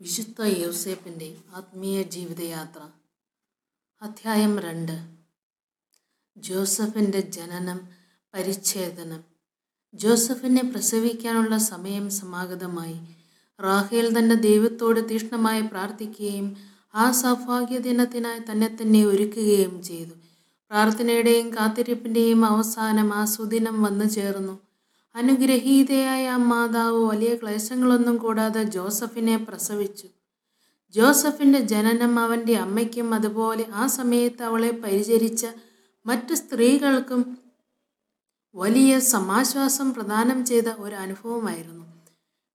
വിശുദ്ധ യൗസേപ്പിന്റെ ആത്മീയ ജീവിതയാത്ര. അധ്യായം രണ്ട്. ജോസഫിന്റെ ജനനം പരിച്ഛേദനം. ജോസഫിനെ പ്രസവിക്കാനുള്ള സമയം സമാഗതമായി. റാഹേൽ തന്റെ ദൈവത്തോട് തീഷ്ണമായി പ്രാർത്ഥിക്കുകയും ആ സൗഭാഗ്യ ദിനത്തിനായി തന്നെ തന്നെ ഒരുക്കുകയും ചെയ്തു. പ്രാർത്ഥനയുടെയും കാത്തിരിപ്പിന്റെയും അവസാനം ആ സുദിനം വന്നു ചേർന്നു. അനുഗ്രഹീതയായ അമ്മാതാവ് മാതാവ് വലിയ ക്ലേശങ്ങളൊന്നും കൂടാതെ ജോസഫിനെ പ്രസവിച്ചു. ജോസഫിന്റെ ജനനം അവന്റെ അമ്മയ്ക്കും അതുപോലെ ആ സമയത്ത് അവളെ പരിചരിച്ച മറ്റ് സ്ത്രീകൾക്കും വലിയ സമാശ്വാസം പ്രദാനം ചെയ്ത ഒരു അനുഭവമായിരുന്നു.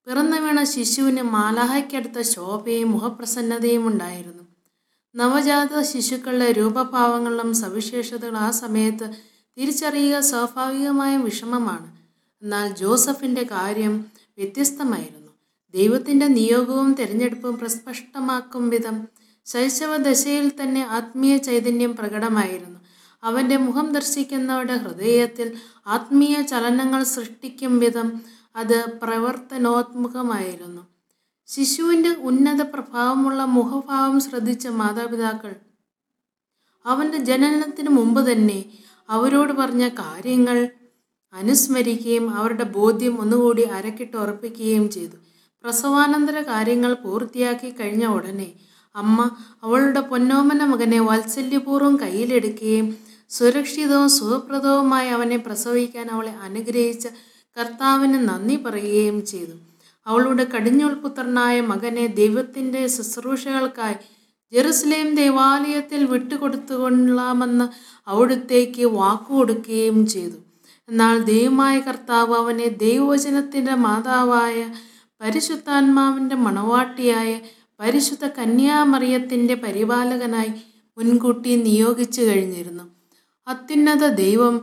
പിറന്നു വീണ ശിശുവിന് മാലാഹയ്ക്കടുത്ത ശോഭയും മുഖപ്രസന്നതയും ഉണ്ടായിരുന്നു. നവജാത ശിശുക്കളുടെ രൂപഭാവങ്ങളിലും സവിശേഷതകൾ ആ സമയത്ത് തിരിച്ചറിയുക സ്വാഭാവികമായ വിഷമമാണ്. എന്നാൽ ജോസഫിന്റെ കാര്യം വ്യത്യസ്തമായിരുന്നു. ദൈവത്തിന്റെ നിയോഗവും തിരഞ്ഞെടുപ്പും പ്രസ്പഷ്ടമാക്കും വിധം ശൈശവദശയിൽ തന്നെ ആത്മീയ ചൈതന്യം പ്രകടമായിരുന്നു. അവന്റെ മുഖം ദർശിക്കുന്നവരുടെ ഹൃദയത്തിൽ ആത്മീയ ചലനങ്ങൾ സൃഷ്ടിക്കും വിധം അത് പ്രവർത്തനോത്മുഖമായിരുന്നു. ശിശുവിന്റെ ഉന്നത പ്രഭാവമുള്ള മുഖഭാവം ശ്രദ്ധിച്ച മാതാപിതാക്കൾ അവന്റെ ജനനത്തിന് മുമ്പ് തന്നെ അവരോട് പറഞ്ഞ കാര്യങ്ങൾ അനുസ്മരിക്കുകയും അവരുടെ ബോധ്യം ഒന്നുകൂടി അരക്കിട്ട് ഉറപ്പിക്കുകയും ചെയ്തു. പ്രസവാനന്തര കാര്യങ്ങൾ പൂർത്തിയാക്കി കഴിഞ്ഞ ഉടനെ അമ്മ അവളുടെ പൊന്നോമന മകനെ വാത്സല്യപൂർവം കയ്യിലെടുക്കുകയും സുരക്ഷിതവും സുഖപ്രദവുമായി അവനെ പ്രസവിക്കാൻ അവളെ അനുഗ്രഹിച്ച കർത്താവിന് നന്ദി പറയുകയും ചെയ്തു. അവളുടെ കടിഞ്ഞുൾപുത്രനായ മകനെ ദൈവത്തിന്റെ ശുശ്രൂഷകൾക്കായി ജെറുസലേം ദേവാലയത്തിൽ വിട്ടുകൊടുത്തുകൊള്ളാമെന്ന് അവിടുത്തേക്ക് വാക്കുകൊടുക്കുകയും ചെയ്തു. എന്നാൽ ദൈവമായ കർത്താവ് അവനെ ദൈവവചനത്തിന്റെ മാതാവായ പരിശുദ്ധാത്മാവിന്റെ മണവാട്ടിയായ പരിശുദ്ധ കന്യാമറിയത്തിന്റെ പരിപാലകനായി മുൻകൂട്ടി നിയോഗിച്ചു കഴിഞ്ഞിരുന്നു. അത്യുന്നത ദൈവം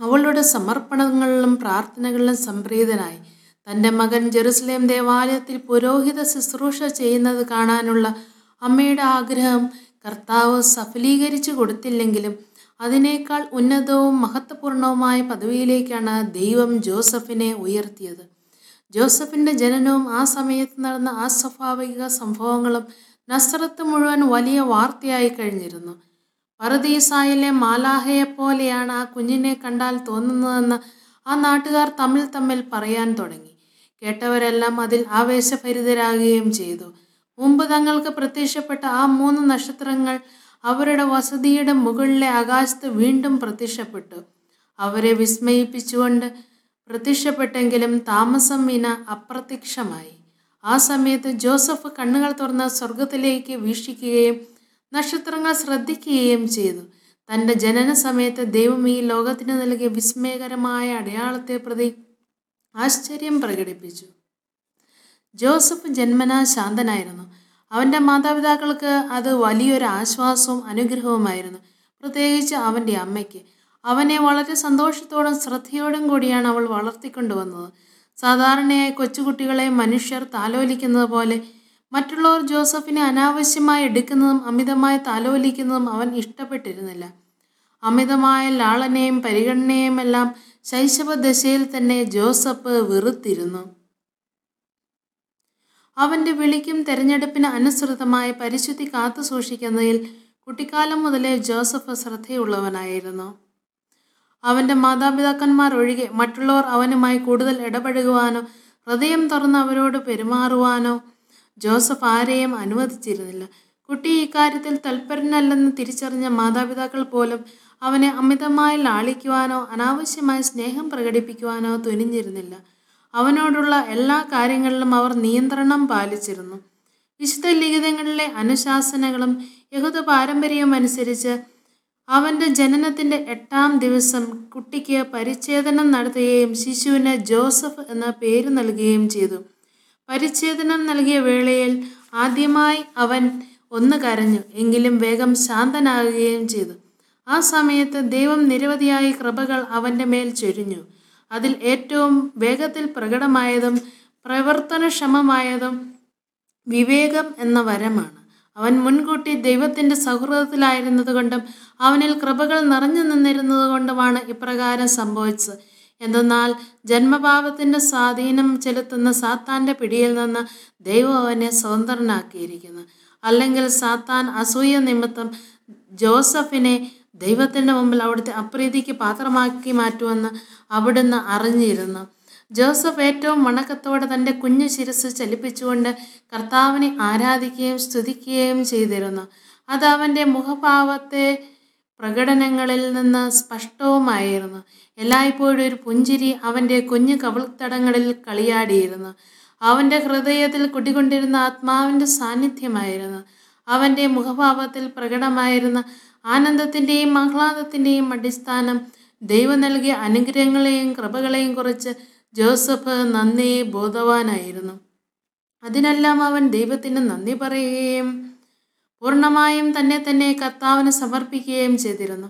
അവളുടെ സമർപ്പണങ്ങളിലും പ്രാർത്ഥനകളിലും സംപ്രീതനായി. തന്റെ മകൻ ജെറുസലേം ദേവാലയത്തിൽ പുരോഹിത ശുശ്രൂഷ ചെയ്യുന്നത് കാണാനുള്ള അമ്മയുടെ ആഗ്രഹം കർത്താവ് സഫലീകരിച്ചു കൊടുത്തില്ലെങ്കിലും അതിനേക്കാൾ ഉന്നതവും മഹത്വപൂർണവുമായ പദവിയിലേക്കാണ് ദൈവം ജോസഫിനെ ഉയർത്തിയത്. ജോസഫിന്റെ ജനനവും ആ സമയത്ത് നടന്ന അസ്വാഭാവിക സംഭവങ്ങളും നസ്രത്ത് മുഴുവൻ വലിയ വാർത്തയായി കഴിഞ്ഞിരുന്നു. പറുദീസായിലെ മാലാഹയെപ്പോലെയാണ് ആ കുഞ്ഞിനെ കണ്ടാൽ തോന്നുന്നതെന്ന് ആ നാട്ടുകാർ തമ്മിൽ തമ്മിൽ പറയാൻ തുടങ്ങി. കേട്ടവരെല്ലാം അതിൽ ആവേശഭരിതരാകുകയും ചെയ്തു. മുമ്പ് തങ്ങൾക്ക് പ്രത്യക്ഷപ്പെട്ട ആ മൂന്ന് നക്ഷത്രങ്ങൾ അവരുടെ വസതിയുടെ മുകളിലെ ആകാശത്ത് വീണ്ടും പ്രത്യക്ഷപ്പെട്ടു. അവരെ വിസ്മയിപ്പിച്ചുകൊണ്ട് പ്രത്യക്ഷപ്പെട്ടെങ്കിലും താമസം വിന അപ്രത്യക്ഷമായി. ആ സമയത്ത് ജോസഫ് കണ്ണുകൾ തുറന്ന് സ്വർഗത്തിലേക്ക് വീക്ഷിക്കുകയും നക്ഷത്രങ്ങൾ ശ്രദ്ധിക്കുകയും ചെയ്തു. തന്റെ ജനന സമയത്ത് ദൈവം ഈ ലോകത്തിന് നൽകിയ വിസ്മയകരമായ അടയാളത്തെ പ്രതി ആശ്ചര്യം പ്രകടിപ്പിച്ചു. ജോസഫ് ജന്മനാ ശാന്തനായിരുന്നു. അവന്റെ മാതാപിതാക്കൾക്ക് അത് വലിയൊരു ആശ്വാസവും അനുഗ്രഹവുമായിരുന്നു. പ്രത്യേകിച്ച് അവന്റെ അമ്മയ്ക്ക്. അവനെ വളരെ സന്തോഷത്തോടും ശ്രദ്ധയോടും കൂടിയാണ് അവൾ വളർത്തിക്കൊണ്ടുവന്നത്. സാധാരണയായി കൊച്ചുകുട്ടികളെ മനുഷ്യർ താലോലിക്കുന്നത് പോലെ മറ്റുള്ളവർ ജോസഫിനെ അനാവശ്യമായി എടുക്കുന്നതും അമിതമായി താലോലിക്കുന്നതും അവൻ ഇഷ്ടപ്പെട്ടിരുന്നില്ല. അമിതമായ ലാളനയും പരിഗണനയും എല്ലാം ശൈശവദശയിൽ തന്നെ ജോസഫ് വെറുത്തിരുന്നു. അവന്റെ വിളിക്കും തെരഞ്ഞെടുപ്പിന് അനുസൃതമായ പരിശുദ്ധി കാത്തു സൂക്ഷിക്കുന്നതിൽ കുട്ടിക്കാലം മുതലേ ജോസഫ് ശ്രദ്ധയുള്ളവനായിരുന്നു. അവന്റെ മാതാപിതാക്കന്മാർ ഒഴികെ മറ്റുള്ളവർ അവനുമായി കൂടുതൽ ഇടപഴകുവാനോ ഹൃദയം തുറന്ന് അവരോട് പെരുമാറുവാനോ ജോസഫ് ആരെയും അനുവദിച്ചിരുന്നില്ല. കുട്ടി ഇക്കാര്യത്തിൽ തൽപരനല്ലെന്ന് തിരിച്ചറിഞ്ഞ മാതാപിതാക്കൾ പോലും അവനെ അമിതമായി ലാളിക്കുവാനോ അനാവശ്യമായ സ്നേഹം പ്രകടിപ്പിക്കുവാനോ തുനിഞ്ഞിരുന്നില്ല. അവനോടുള്ള എല്ലാ കാര്യങ്ങളിലും അവർ നിയന്ത്രണം പാലിച്ചിരുന്നു. വിശുദ്ധ ലിഖിതങ്ങളിലെ അനുശാസനകളും യഹൂദ പാരമ്പര്യവും അനുസരിച്ച് അവന്റെ ജനനത്തിന്റെ എട്ടാം ദിവസം കുട്ടിക്ക് പരിച്ഛേദനം നടത്തുകയും ശിശുവിന് ജോസഫ് എന്ന പേര് നൽകുകയും ചെയ്തു. പരിച്ഛേദനം നൽകിയ വേളയിൽ ആദ്യമായി അവൻ ഒന്ന് കരഞ്ഞു എങ്കിലും വേഗം ശാന്തനാകുകയും ചെയ്തു. ആ സമയത്ത് ദൈവം നിരവധിയായ കൃപകൾ അവന്റെ മേൽ ചൊരിഞ്ഞു. അതിൽ ഏറ്റവും വേഗത്തിൽ പ്രകടമായതും പ്രവർത്തനക്ഷമമായതും വിവേകം എന്ന വരമാണ്. അവൻ മുൻകൂട്ടി ദൈവത്തിന്റെ സൗഹൃദത്തിലായിരുന്നത് കൊണ്ടും അവനിൽ കൃപകൾ നിറഞ്ഞു നിന്നിരുന്നത് കൊണ്ടുമാണ് ഇപ്രകാരം സംഭവിച്ചത്. എന്തെന്നാൽ ജന്മപാപത്തിന്റെ സ്വാധീനം ചെലുത്തുന്ന സാത്താന്റെ പിടിയിൽ നിന്ന് ദൈവം അവനെ സ്വതന്ത്രനാക്കിയിരിക്കുന്നു. അല്ലെങ്കിൽ സാത്താൻ അസൂയ നിമിത്തം ജോസഫിനെ ദൈവത്തിന്റെ മുമ്പിൽ അവിടുത്തെ അപ്രീതിക്ക് പാത്രമാക്കി മാറ്റുമെന്ന് അവിടുന്ന് അറിഞ്ഞിരുന്നു. ജോസഫ് ഏറ്റവും വണക്കത്തോടെ തന്റെ കുഞ്ഞു ശിരസ് ചലിപ്പിച്ചുകൊണ്ട് കർത്താവിനെ ആരാധിക്കുകയും സ്തുതിക്കുകയും ചെയ്തിരുന്നു. അത് അവന്റെ മുഖഭാവത്തെ പ്രകടനങ്ങളിൽ നിന്ന് സ്പഷ്ടവുമായിരുന്നു. എല്ലായ്പ്പോഴും ഒരു പുഞ്ചിരി അവന്റെ കുഞ്ഞു കവിൾത്തടങ്ങളിൽ കളിയാടിയിരുന്നു. അവന്റെ ഹൃദയത്തിൽ കുടികൊണ്ടിരുന്ന ആത്മാവിന്റെ സാന്നിധ്യമായിരുന്നു. അവന്റെ മുഖഭാവത്തിൽ പ്രകടമായിരുന്ന ആനന്ദത്തിന്റെയും ആഹ്ലാദത്തിന്റെയും അടിസ്ഥാനം ദൈവം നൽകിയ അനുഗ്രഹങ്ങളെയും കൃപകളെയും കുറിച്ച് ജോസഫ് നന്ദി ബോധവാനായിരുന്നു. അതിനെല്ലാം അവൻ ദൈവത്തിന് നന്ദി പറയുകയും പൂർണമായും തന്നെ തന്നെ കർത്താവിന് സമർപ്പിക്കുകയും ചെയ്തിരുന്നു.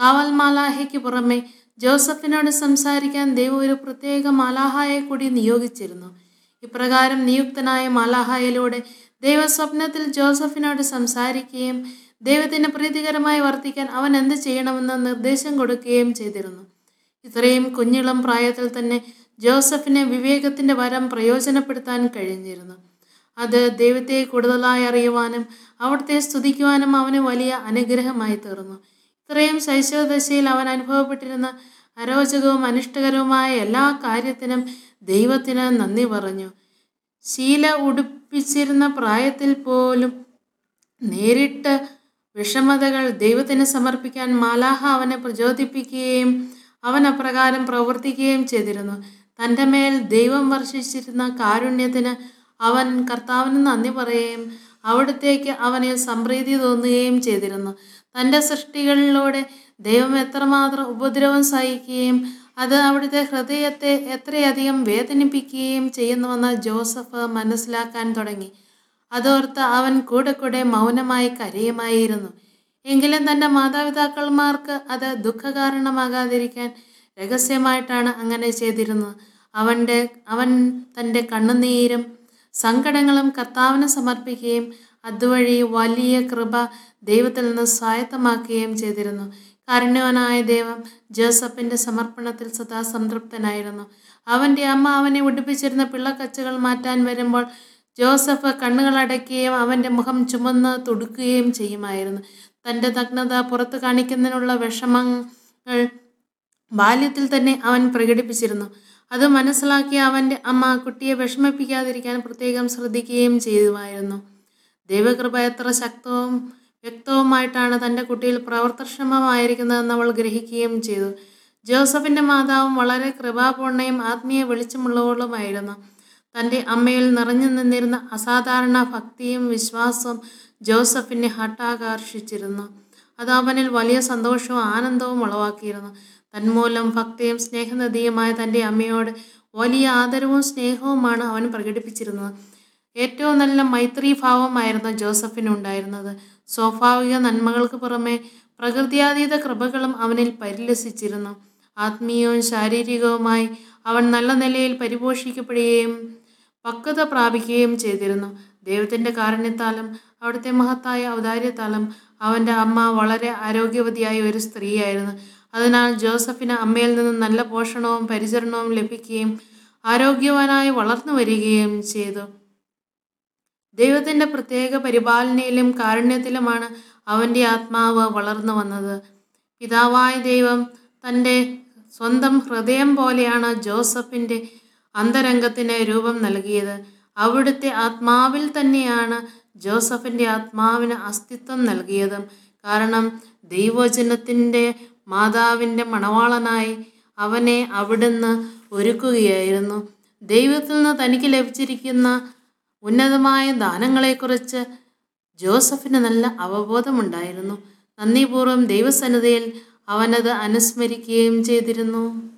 കാവൽ മാലാഹയ്ക്ക് പുറമെ ജോസഫിനോട് സംസാരിക്കാൻ ദൈവം ഒരു പ്രത്യേക മാലാഹായെ കൂടി നിയോഗിച്ചിരുന്നു. ഇപ്രകാരം നിയുക്തനായ മാലാഹായിലൂടെ ദൈവസ്വപ്നത്തിൽ ജോസഫിനോട് സംസാരിക്കുകയും ദൈവത്തിന് പ്രീതികരമായി വർത്തിക്കാൻ അവൻ എന്ത് ചെയ്യണമെന്ന് നിർദ്ദേശം കൊടുക്കുകയും ചെയ്തിരുന്നു. ഇത്രയും കുഞ്ഞിളം പ്രായത്തിൽ തന്നെ ജോസഫിനെ വിവേകത്തിന്റെ വരം പ്രയോജനപ്പെടുത്താൻ കഴിഞ്ഞിരുന്നു. അത് ദൈവത്തെ കൂടുതലായി അറിയുവാനും അവിടുത്തെ സ്തുതിക്കുവാനും അവന് വലിയ അനുഗ്രഹമായി തീർന്നു. ഇത്രയും ശൈശവദശയിൽ അവൻ അനുഭവപ്പെട്ടിരുന്ന അരോചകവും അനിഷ്ടകരവുമായ എല്ലാ കാര്യത്തിനും ദൈവത്തിന് നന്ദി പറഞ്ഞു. ശീല ഉടുപ്പിച്ചിരുന്ന പ്രായത്തിൽ പോലും നേരിട്ട് വിഷമതകൾ ദൈവത്തിന് സമർപ്പിക്കാൻ മാലാഹ അവനെ പ്രചോദിപ്പിക്കുകയും അവൻ അപ്രകാരം പ്രവർത്തിക്കുകയും ചെയ്തിരുന്നു. തന്റെ മേൽ ദൈവം വർഷിച്ചിരുന്ന കാരുണ്യത്തിന് അവൻ കർത്താവിന് നന്ദി പറയുകയും അവിടത്തേക്ക് അവന് സംപ്രീതി തോന്നുകയും ചെയ്തിരുന്നു. തന്റെ സൃഷ്ടികളിലൂടെ ദൈവം എത്രമാത്രം ഉപദ്രവം സഹിക്കുകയും അത് അവിടുത്തെ ഹൃദയത്തെ എത്രയധികം വേദനിപ്പിക്കുകയും ചെയ്യുന്നുവെന്ന് ജോസഫ് മനസ്സിലാക്കാൻ തുടങ്ങി. അതോർത്ത് അവൻ കൂടെ കൂടെ മൗനമായി കരയുമായിരുന്നു. എങ്കിലും തന്റെ മാതാപിതാക്കന്മാർക്ക് അത് ദുഃഖകാരണമാകാതിരിക്കാൻ രഹസ്യമായിട്ടാണ് അങ്ങനെ ചെയ്തിരുന്നത്. അവന്റെ അവൻ തന്റെ കണ്ണുനീരും സങ്കടങ്ങളും കർത്താവിന് സമർപ്പിക്കുകയും അതുവഴി വലിയ കൃപ ദൈവത്തിൽ നിന്ന് സ്വായത്തമാക്കുകയും ചെയ്തിരുന്നു. കാരുണ്യവനായ ദൈവം ജോസഫിന്റെ സമർപ്പണത്തിൽ സദാ സംതൃപ്തനായിരുന്നു അവന്റെ അമ്മ അവനെ ഉടുപ്പിച്ചിരുന്ന പിള്ളക്കച്ചകൾ മാറ്റാൻ വരുമ്പോൾ ജോസഫ് കണ്ണുകളടയ്ക്കുകയും അവന്റെ മുഖം ചുമന്ന് തുടുക്കുകയും ചെയ്യുമായിരുന്നു. തന്റെ നഗ്നത പുറത്തു കാണിക്കുന്നതിനുള്ള വിഷമങ്ങൾ ബാല്യത്തിൽ തന്നെ അവൻ പ്രകടിപ്പിച്ചിരുന്നു. അത് മനസ്സിലാക്കി അവന്റെ അമ്മ കുട്ടിയെ വിഷമിപ്പിക്കാതിരിക്കാൻ പ്രത്യേകം ശ്രദ്ധിക്കുകയും ചെയ്യുമായിരുന്നു. ദൈവകൃപ എത്ര ശക്തവും വ്യക്തവുമായിട്ടാണ് തന്റെ കുട്ടിയിൽ പ്രവർത്തനക്ഷമമായിരിക്കുന്നതെന്ന് അവൾ ഗ്രഹിക്കുകയും ചെയ്തു. ജോസഫിന്റെ മാതാവും വളരെ കൃപാപൂർണയും ആത്മീയ വെളിച്ചമുള്ളവളുമായിരുന്നു. തന്റെ അമ്മയിൽ നിറഞ്ഞു നിന്നിരുന്ന അസാധാരണ ഭക്തിയും വിശ്വാസവും ജോസഫിനെ ഹട്ടാകർഷിച്ചിരുന്നു അത് അവനിൽ വലിയ സന്തോഷവും ആനന്ദവും ഉളവാക്കിയിരുന്നു. തന്മൂലം ഭക്തിയും സ്നേഹനദിയുമായ തന്റെ അമ്മയോട് വലിയ ആദരവും സ്നേഹവുമാണ് അവൻ പ്രകടിപ്പിച്ചിരുന്നത്. ഏറ്റവും നല്ല മൈത്രീഭാവമായിരുന്നു ജോസഫിനുണ്ടായിരുന്നത് സ്വാഭാവിക നന്മകൾക്ക് പുറമെ പ്രകൃതിയാതീത കൃപകളും അവനിൽ പരിലസിച്ചിരുന്നു. ആത്മീയവും ശാരീരികവുമായി അവൻ നല്ല നിലയിൽ പരിപോഷിക്കപ്പെടുകയും പക്വത പ്രാപിക്കുകയും ചെയ്തിരുന്നു. ദൈവത്തിന്റെ കാരുണ്യത്താലും അവിടുത്തെ മഹത്തായ ഔദാര്യത്താലും അവന്റെ അമ്മ വളരെ ആരോഗ്യവതിയായ ഒരു സ്ത്രീയായിരുന്നു. അതിനാൽ ജോസഫിന് അമ്മയിൽ നിന്ന് നല്ല പോഷണവും പരിചരണവും ലഭിക്കുകയും ആരോഗ്യവാനായി വളർന്നു വരികയും ചെയ്തു. ദൈവത്തിന്റെ പ്രത്യേക പരിപാലനയിലും കാരുണ്യത്തിലുമാണ് അവന്റെ ആത്മാവ് വളർന്നു വന്നത്. പിതാവായ ദൈവം തന്റെ സ്വന്തം ഹൃദയം പോലെയാണ് ജോസഫിന്റെ അന്തരംഗത്തിന് രൂപം നൽകിയത് അവിടുത്തെ ആത്മാവിൽ തന്നെയാണ് ജോസഫിന്റെ ആത്മാവിന് അസ്തിത്വം നൽകിയതും. കാരണം ദൈവജനത്തിന്റെ മാതാവിന്റെ മണവാളനായി അവനെ അവിടുന്ന് ഒരുക്കുകയായിരുന്നു. ദൈവത്തിൽ നിന്ന് തനിക്ക് ലഭിച്ചിരിക്കുന്ന ഉന്നതമായ ദാനങ്ങളെക്കുറിച്ച് ജോസഫിന് നല്ല അവബോധമുണ്ടായിരുന്നു. നന്ദിപൂർവം ദൈവസന്നിധിയിൽ അവനത് അനുസ്മരിക്കുകയും ചെയ്തിരുന്നു.